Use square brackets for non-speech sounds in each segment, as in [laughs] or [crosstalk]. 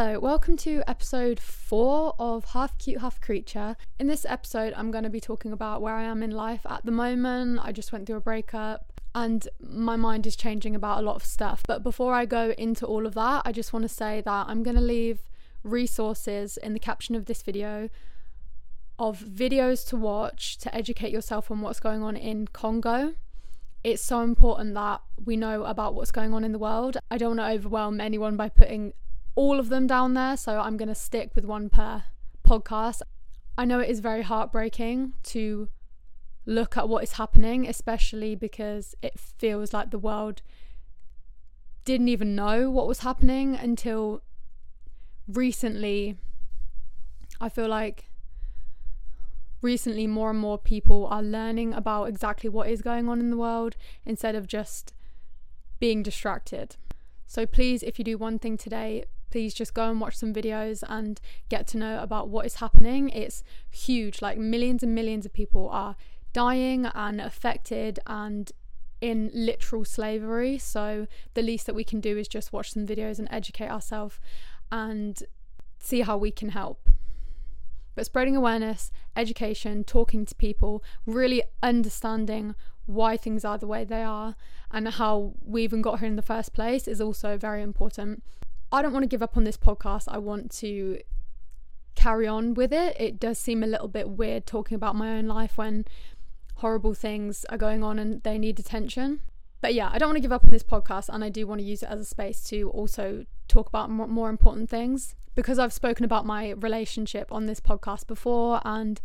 Hello, welcome to episode four of Half Cute, Half Creature. In this episode, I'm going to be talking about where I am in life at the moment. I just went through a breakup and my mind is changing about a lot of stuff. But before I go into all of that, I just want to say that I'm going to leave resources in the caption of this video of videos to watch to educate yourself on what's going on in Congo it's so important that we know about what's going on in the world. I don't want to overwhelm anyone by putting all of them down there, so I'm going to stick with one per podcast. I know it is very heartbreaking to look at what is happening, especially because it feels like the world didn't even know what was happening until recently. I feel like recently more and more people are learning about exactly what is going on in the world instead of just being distracted. So please, if you do one thing today, please just go and watch some videos and get to know about what is happening. It's huge, like millions and millions of people are dying and affected and in literal slavery. So the least that we can do is just watch some videos and educate ourselves and see how we can help. But spreading awareness, education, talking to people, really understanding why things are the way they are and how we even got here in the first place is also very important. I don't want to give up on this podcast. I want to carry on with it. It does seem a little bit weird talking about my own life when horrible things are going on and they need attention. But yeah, I don't want to give up on this podcast and I do want to use it as a space to also talk about more, important things because I've spoken about my relationship on this podcast before and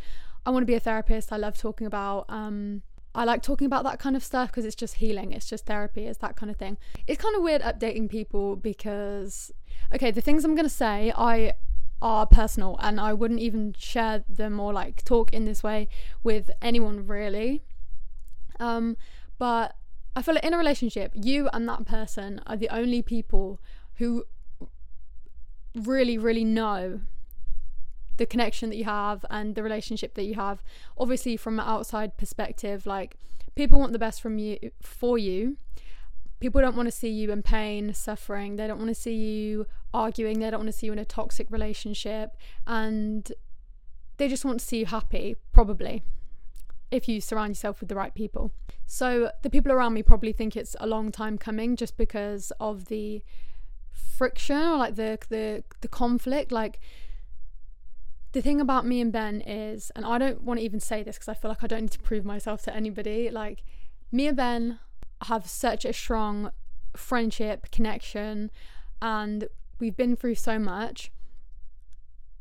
I want to be a therapist. I love talking about um, I like talking about that kind of stuff because it's just healing, it's just therapy, it's that kind of thing. It's kind of weird updating people because, okay, the things I'm going to say, I are personal and I wouldn't even share them or like talk in this way with anyone really. Um, but I feel like in a relationship, you and that person are the only people who really, really know the connection that you have and the relationship that you have. Obviously from an outside perspective like people want the best from you for you. People don't want to see you in pain suffering. They don't want to see you arguing. They don't want to see you in a toxic relationship. And they just want to see you happy probably if you surround yourself with the right people. So the people around me probably think it's a long time coming just because of the friction or like the the the conflict. Like the thing about me and Ben is, and I don't want to even say this because I feel like I don't need to prove myself to anybody. Like, me and Ben have such a strong friendship connection, and we've been through so much.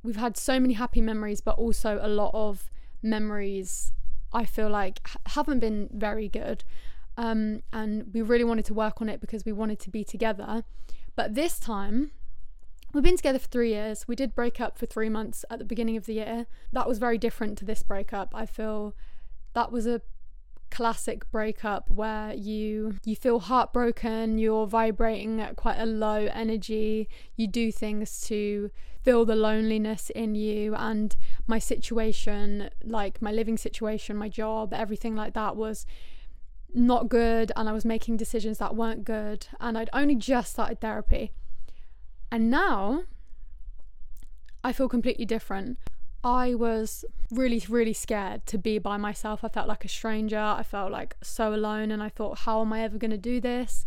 We've had so many happy memories, but also a lot of memories I feel like haven't been very good. Um, and we really wanted to work on it because we wanted to be together. But this time, We've been together for three years. We did break up for three months at the beginning of the year. That was very different to this breakup. I feel that was a classic breakup where you you feel heartbroken you're vibrating at quite a low energy you do things to feel the loneliness in you and my situation like my living situation my job everything like that was not good and I was making decisions that weren't good and I'd only just started therapy and now I feel completely different. I was really, really scared to be by myself. I felt like a stranger. I felt like so alone. And I thought, how am I ever going to do this?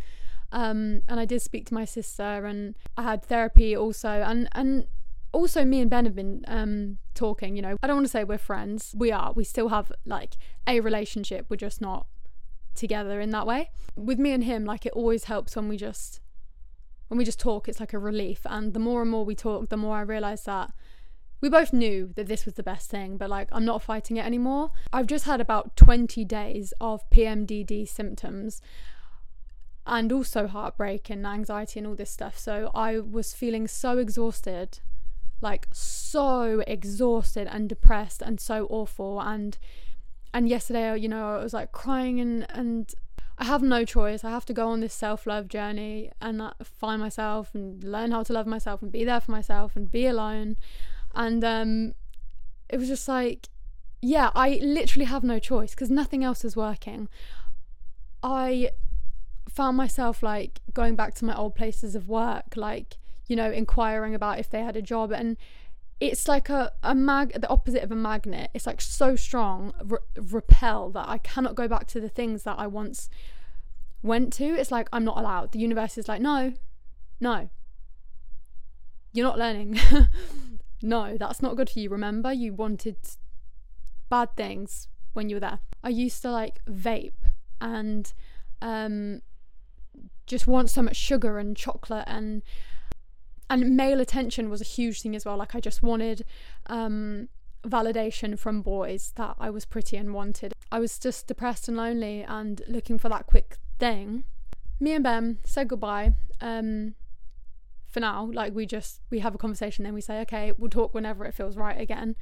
Um, and I did speak to my sister, and I had therapy also. And, and also, me and Ben have been um, talking. You know, I don't want to say we're friends. We are. We still have like a relationship. We're just not together in that way. With me and him, like, it always helps when we just when we just talk, it's like a relief. And the more and more we talk, the more I realize that we both knew that this was the best thing, but like I'm not fighting it anymore. I've just had about 20 days of PMDD symptoms and also heartbreak and anxiety and all this stuff. So I was feeling so exhausted, like so exhausted and depressed and so awful and and yesterday, you know, I was like crying and and I have no choice. I have to go on this self love journey and uh, find myself and learn how to love myself and be there for myself and be alone. And um, it was just like, yeah, I literally have no choice because nothing else is working. I found myself like going back to my old places of work, like, you know, inquiring about if they had a job. And it's like a, a mag, the opposite of a magnet. It's like so strong, re- repel that I cannot go back to the things that I once went to. It's like, I'm not allowed. The universe is like, no, no, you're not learning. [laughs] no, that's not good for you. Remember, you wanted bad things when you were there. I used to like vape and um, just want so much sugar and chocolate and and male attention was a huge thing as well. Like I just wanted um, validation from boys that I was pretty and wanted. I was just depressed and lonely and looking for that quick thing. Me and Ben said goodbye. Um, for now, like we just we have a conversation, then we say, okay, we'll talk whenever it feels right again.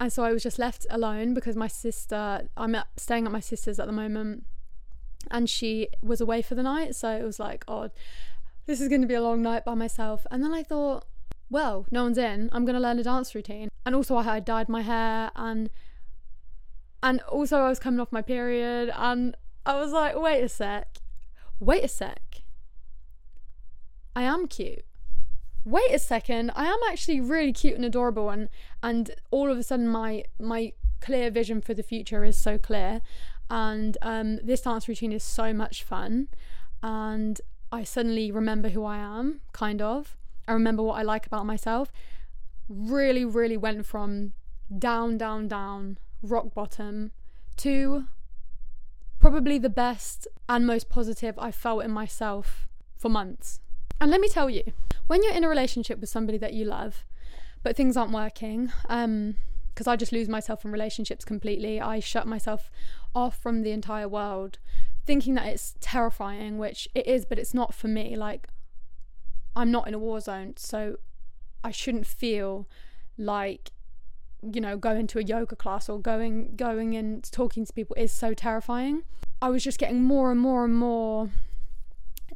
And so I was just left alone because my sister, I'm staying at my sister's at the moment, and she was away for the night. So it was like, oh, this is going to be a long night by myself. And then I thought, well, no one's in. I'm going to learn a dance routine. And also, I had dyed my hair, and and also I was coming off my period, and I was like, wait a sec, wait a sec. I am cute wait a second, I am actually really cute and adorable and and all of a sudden my my clear vision for the future is so clear and um, this dance routine is so much fun and I suddenly remember who I am, kind of. I remember what I like about myself. Really, really went from down, down, down, rock bottom to probably the best and most positive I felt in myself for months. And let me tell you, when you're in a relationship with somebody that you love, but things aren't working, um, because I just lose myself in relationships completely. I shut myself off from the entire world, thinking that it's terrifying, which it is, but it's not for me. Like, I'm not in a war zone, so I shouldn't feel like you know going to a yoga class or going going and talking to people is so terrifying i was just getting more and more and more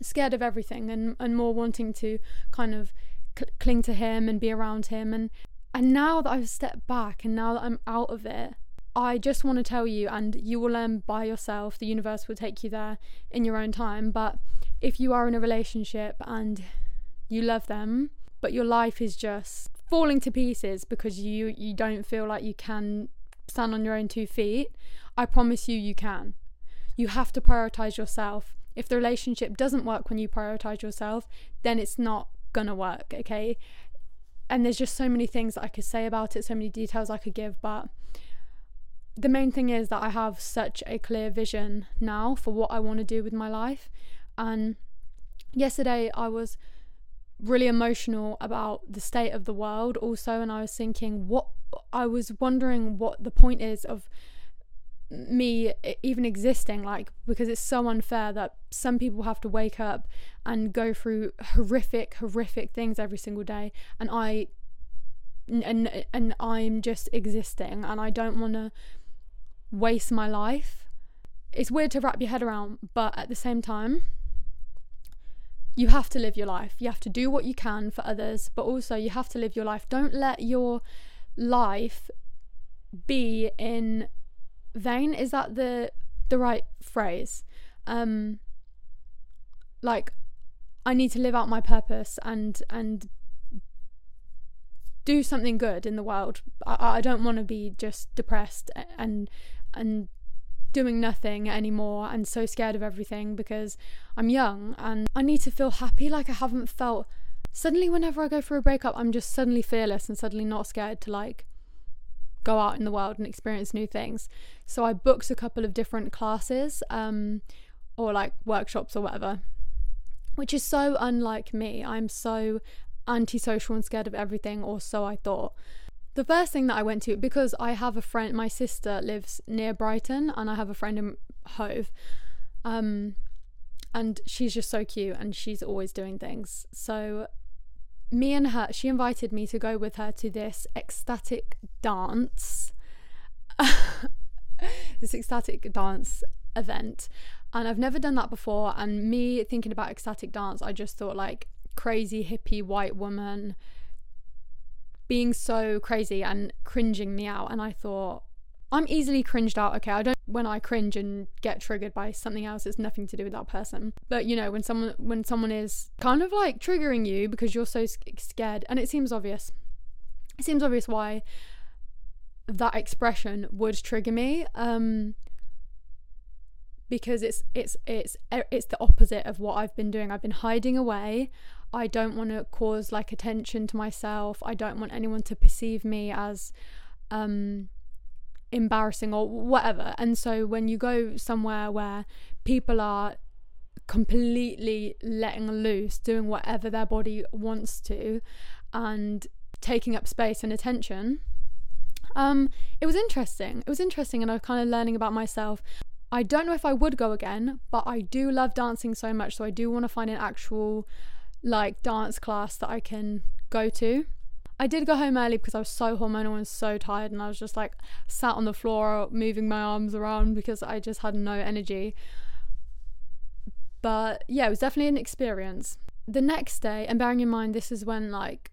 scared of everything and, and more wanting to kind of cl- cling to him and be around him and and now that I've stepped back and now that I'm out of it I just want to tell you and you will learn by yourself the universe will take you there in your own time but if you are in a relationship and you love them but your life is just falling to pieces because you you don't feel like you can stand on your own two feet I promise you you can you have to prioritize yourself if the relationship doesn't work when you prioritize yourself, then it's not gonna work, okay? And there's just so many things that I could say about it, so many details I could give, but the main thing is that I have such a clear vision now for what I want to do with my life. And yesterday I was really emotional about the state of the world also and I was thinking what I was wondering what the point is of me even existing like because it's so unfair that some people have to wake up and go through horrific horrific things every single day and I and and I'm just existing and I don't want to waste my life. It's weird to wrap your head around but at the same time you have to live your life. You have to do what you can for others but also you have to live your life. Don't let your life be in vain. Is that the the right phrase? Um like i need to live out my purpose and and do something good in the world. I, I don't want to be just depressed and and doing nothing anymore and so scared of everything because i'm young and i need to feel happy like i haven't felt suddenly whenever i go through a breakup i'm just suddenly fearless and suddenly not scared to like go out in the world and experience new things. So I booked a couple of different classes um, or like workshops or whatever, which is so unlike me. I'm so antisocial and scared of everything, or so I thought. The first thing that I went to, because I have a friend, my sister lives near Brighton, and I have a friend in Hove. Um, and she's just so cute and she's always doing things. So me and her, she invited me to go with her to this ecstatic dance, [laughs] this ecstatic dance event. And I've never done that before. And me thinking about ecstatic dance, I just thought like crazy hippie white woman being so crazy and cringing me out. And I thought, I'm easily cringed out. Okay, I don't when I cringe and get triggered by something else, it's nothing to do with that person. But you know, when someone when someone is kind of like triggering you because you're so scared, and it seems obvious. It seems obvious why that expression would trigger me. Um, because it's it's it's it's the opposite of what I've been doing. I've been hiding away. I don't want to cause like attention to myself. I don't want anyone to perceive me as um embarrassing or whatever. And so when you go somewhere where people are completely letting loose, doing whatever their body wants to, and taking up space and attention, um, it was interesting. It was interesting, and I was kind of learning about myself. I don't know if I would go again, but I do love dancing so much, so I do want to find an actual like dance class that I can go to. I did go home early because I was so hormonal and so tired, and I was just like sat on the floor moving my arms around because I just had no energy. But yeah, it was definitely an experience. The next day, and bearing in mind, this is when like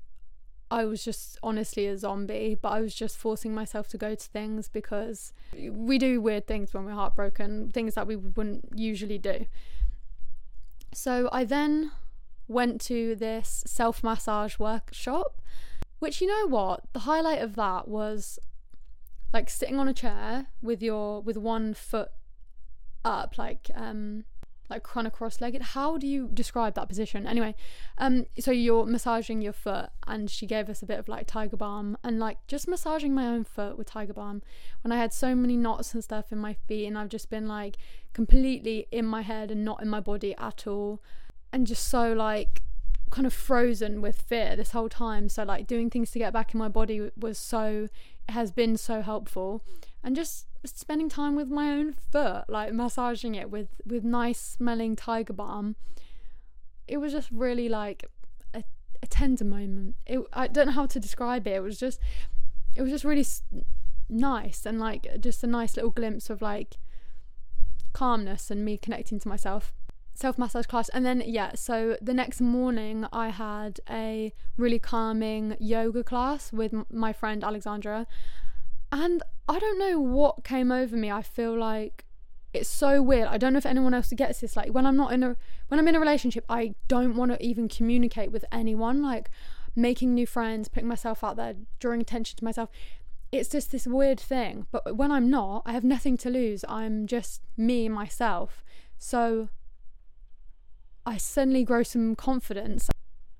I was just honestly a zombie, but I was just forcing myself to go to things because we do weird things when we're heartbroken, things that we wouldn't usually do. So I then went to this self massage workshop which you know what? The highlight of that was like sitting on a chair with your with one foot up, like um like kind of cross-legged. How do you describe that position? Anyway, um, so you're massaging your foot, and she gave us a bit of like tiger balm, and like just massaging my own foot with tiger balm when I had so many knots and stuff in my feet, and I've just been like completely in my head and not in my body at all, and just so like kind of frozen with fear this whole time. So like doing things to get back in my body was so has been so helpful, and just spending time with my own foot, like massaging it with with nice smelling tiger balm. It was just really like a, a tender moment. It I don't know how to describe it. It was just it was just really nice and like just a nice little glimpse of like calmness and me connecting to myself self massage class. And then yeah so the next morning i had a really calming yoga class with my friend alexandra. And i don't know what came over me. I feel like it's so weird. I don't know if anyone else gets this. Like when i'm not in a when i'm in a relationship i don't want to even communicate with anyone like making new friends putting myself out there drawing attention to myself. It's just this weird thing. But when i'm not i have nothing to lose. I'm just me myself. So I suddenly grow some confidence.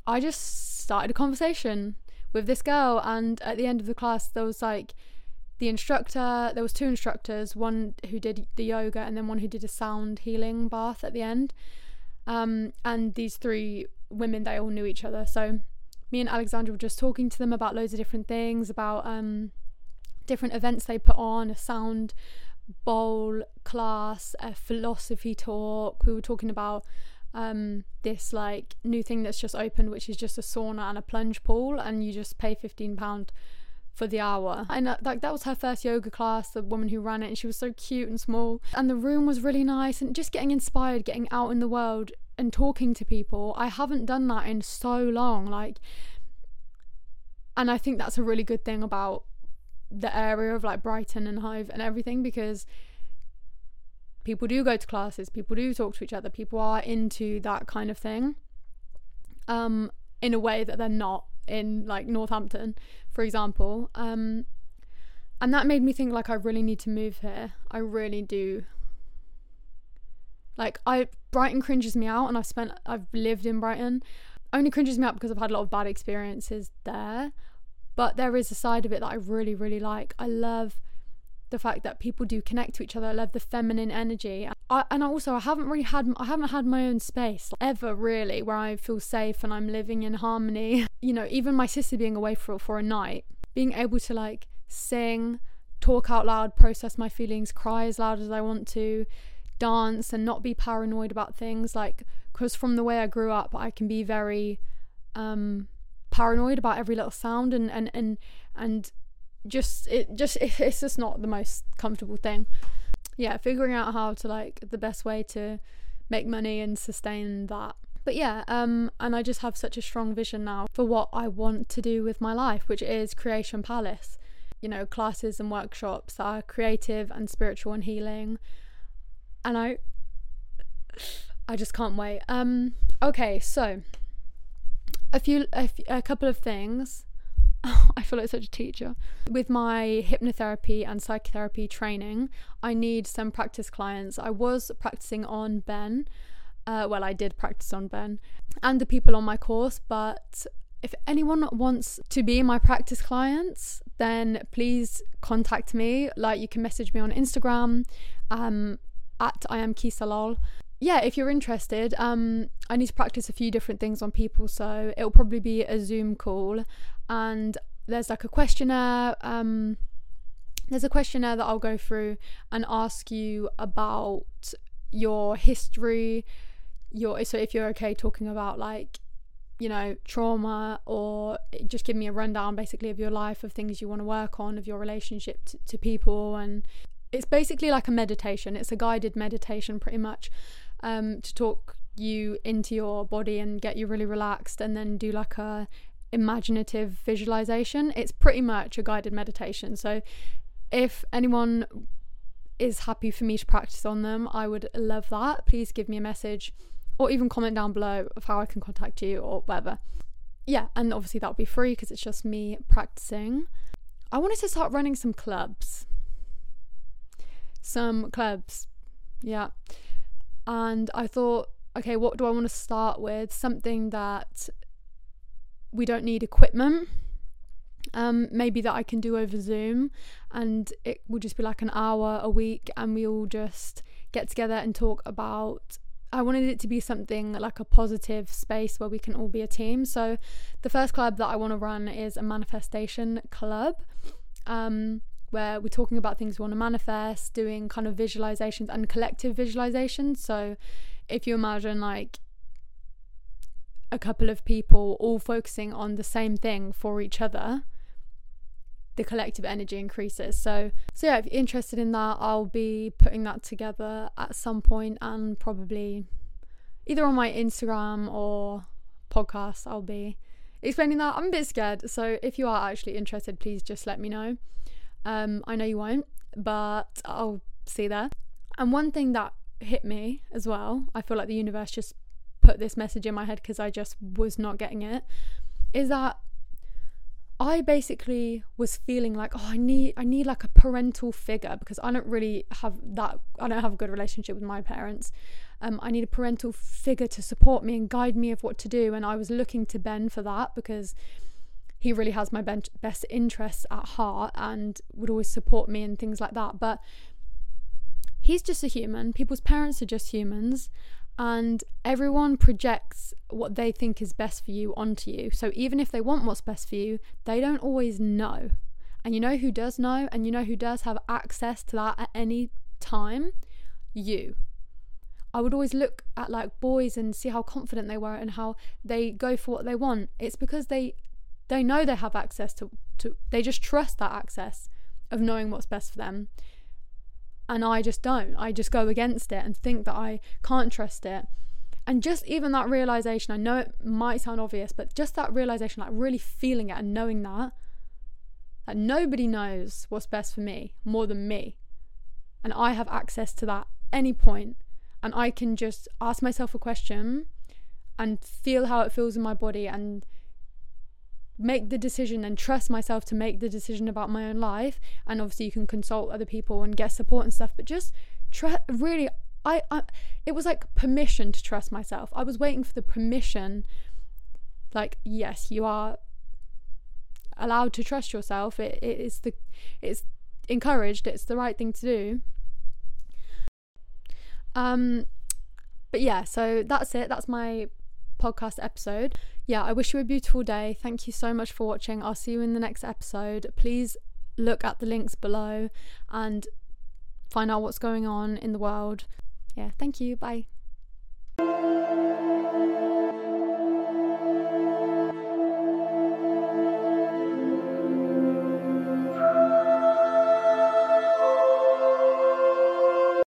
I just started a conversation with this girl, and at the end of the class, there was like the instructor. There was two instructors, one who did the yoga, and then one who did a sound healing bath at the end. Um, and these three women, they all knew each other. So me and Alexandra were just talking to them about loads of different things, about um, different events they put on, a sound bowl class, a philosophy talk. We were talking about um, this like new thing that's just opened, which is just a sauna and a plunge pool, and you just pay fifteen pound for the hour. And uh, like that was her first yoga class, the woman who ran it, and she was so cute and small, and the room was really nice, and just getting inspired, getting out in the world and talking to people. I haven't done that in so long, like, and I think that's a really good thing about the area of like Brighton and Hove and everything because people do go to classes, people do talk to each other, people are into that kind of thing. Um, in a way that they're not in like Northampton, for example. Um, and that made me think like I really need to move here. I really do. Like I Brighton cringes me out and I've spent I've lived in Brighton. Only cringes me out because I've had a lot of bad experiences there. But there is a side of it that I really, really like. I love the fact that people do connect to each other. I love the feminine energy. I, and also I haven't really had I haven't had my own space ever really where I feel safe and I'm living in harmony. [laughs] You know, even my sister being away for for a night, being able to like sing, talk out loud, process my feelings, cry as loud as I want to, dance and not be paranoid about things like cuz from the way I grew up, I can be very um paranoid about every little sound and and and and just it just [laughs] it's just not the most comfortable thing yeah figuring out how to like the best way to make money and sustain that but yeah um and i just have such a strong vision now for what i want to do with my life which is creation palace you know, classes and workshops that are creative and spiritual and healing. And I I just can't wait. Um okay, so a few a, a couple of things. [laughs] I feel like such a teacher. With my hypnotherapy and psychotherapy training, I need some practice clients. I was practicing on Ben. Uh, well, I did practice on Ben and the people on my course, but if anyone wants to be my practice clients, then please contact me. Like you can message me on Instagram um, at I am Kisalol. Yeah, if you're interested, um, I need to practice a few different things on people, so it'll probably be a Zoom call, and there's like a questionnaire. Um, there's a questionnaire that I'll go through and ask you about your history. Your so if you're okay talking about like you know, trauma or just give me a rundown basically of your life, of things you want to work on, of your relationship to, to people. And it's basically like a meditation, it's a guided meditation pretty much um, to talk you into your body and get you really relaxed and then do like a imaginative visualization. It's pretty much a guided meditation. So if anyone is happy for me to practice on them, I would love that. Please give me a message or even comment down below of how I can contact you or whatever. Yeah, and obviously that would be free because it's just me practicing. I wanted to start running some clubs. Some clubs. Yeah. And I thought, okay, what do I want to start with? Something that we don't need equipment. Um, maybe that I can do over Zoom, and it will just be like an hour a week, and we all just get together and talk about I wanted it to be something like a positive space where we can all be a team. So, the first club that I want to run is a manifestation club, um, where we're talking about things we want to manifest, doing kind of visualizations and collective visualizations. So, if you imagine like a couple of people all focusing on the same thing for each other, the collective energy increases. So, so yeah, if you're interested in that, I'll be putting that together at some point and probably either on my Instagram or podcast. I'll be explaining that. I'm a bit scared, so if you are actually interested, please just let me know. Um, I know you won't, but I'll see there. And one thing that hit me as well, I feel like the universe just put this message in my head because I just was not getting it, is that I basically was feeling like oh I need I need like a parental figure because I don't really have that I don't have a good relationship with my parents. Um, I need a parental figure to support me and guide me of what to do and I was looking to Ben for that because he really has my best interests at heart and would always support me and things like that but he's just a human people's parents are just humans and everyone projects what they think is best for you onto you. So even if they want what's best for you, they don't always know. And you know who does know and you know who does have access to that at any time? You. I would always look at like boys and see how confident they were and how they go for what they want. It's because they they know they have access to, to they just trust that access of knowing what's best for them and I just don't. I just go against it and think that I can't trust it. And just even that realization, I know it might sound obvious, but just that realization, like really feeling it and knowing that, that nobody knows what's best for me more than me. And I have access to that any point. and I can just ask myself a question and feel how it feels in my body and make the decision and trust myself to make the decision about my own life. And obviously you can consult other people and get support and stuff but just really I, I it was like permission to trust myself. I was waiting for the permission like yes you are allowed to trust yourself. It, it is the it's encouraged. It's the right thing to do. Um but yeah so that's it. That's my podcast episode. Yeah, I wish you a beautiful day. Thank you so much for watching. I'll see you in the next episode. Please look at the links below and find out what's going on in the world. Yeah, thank you. Bye.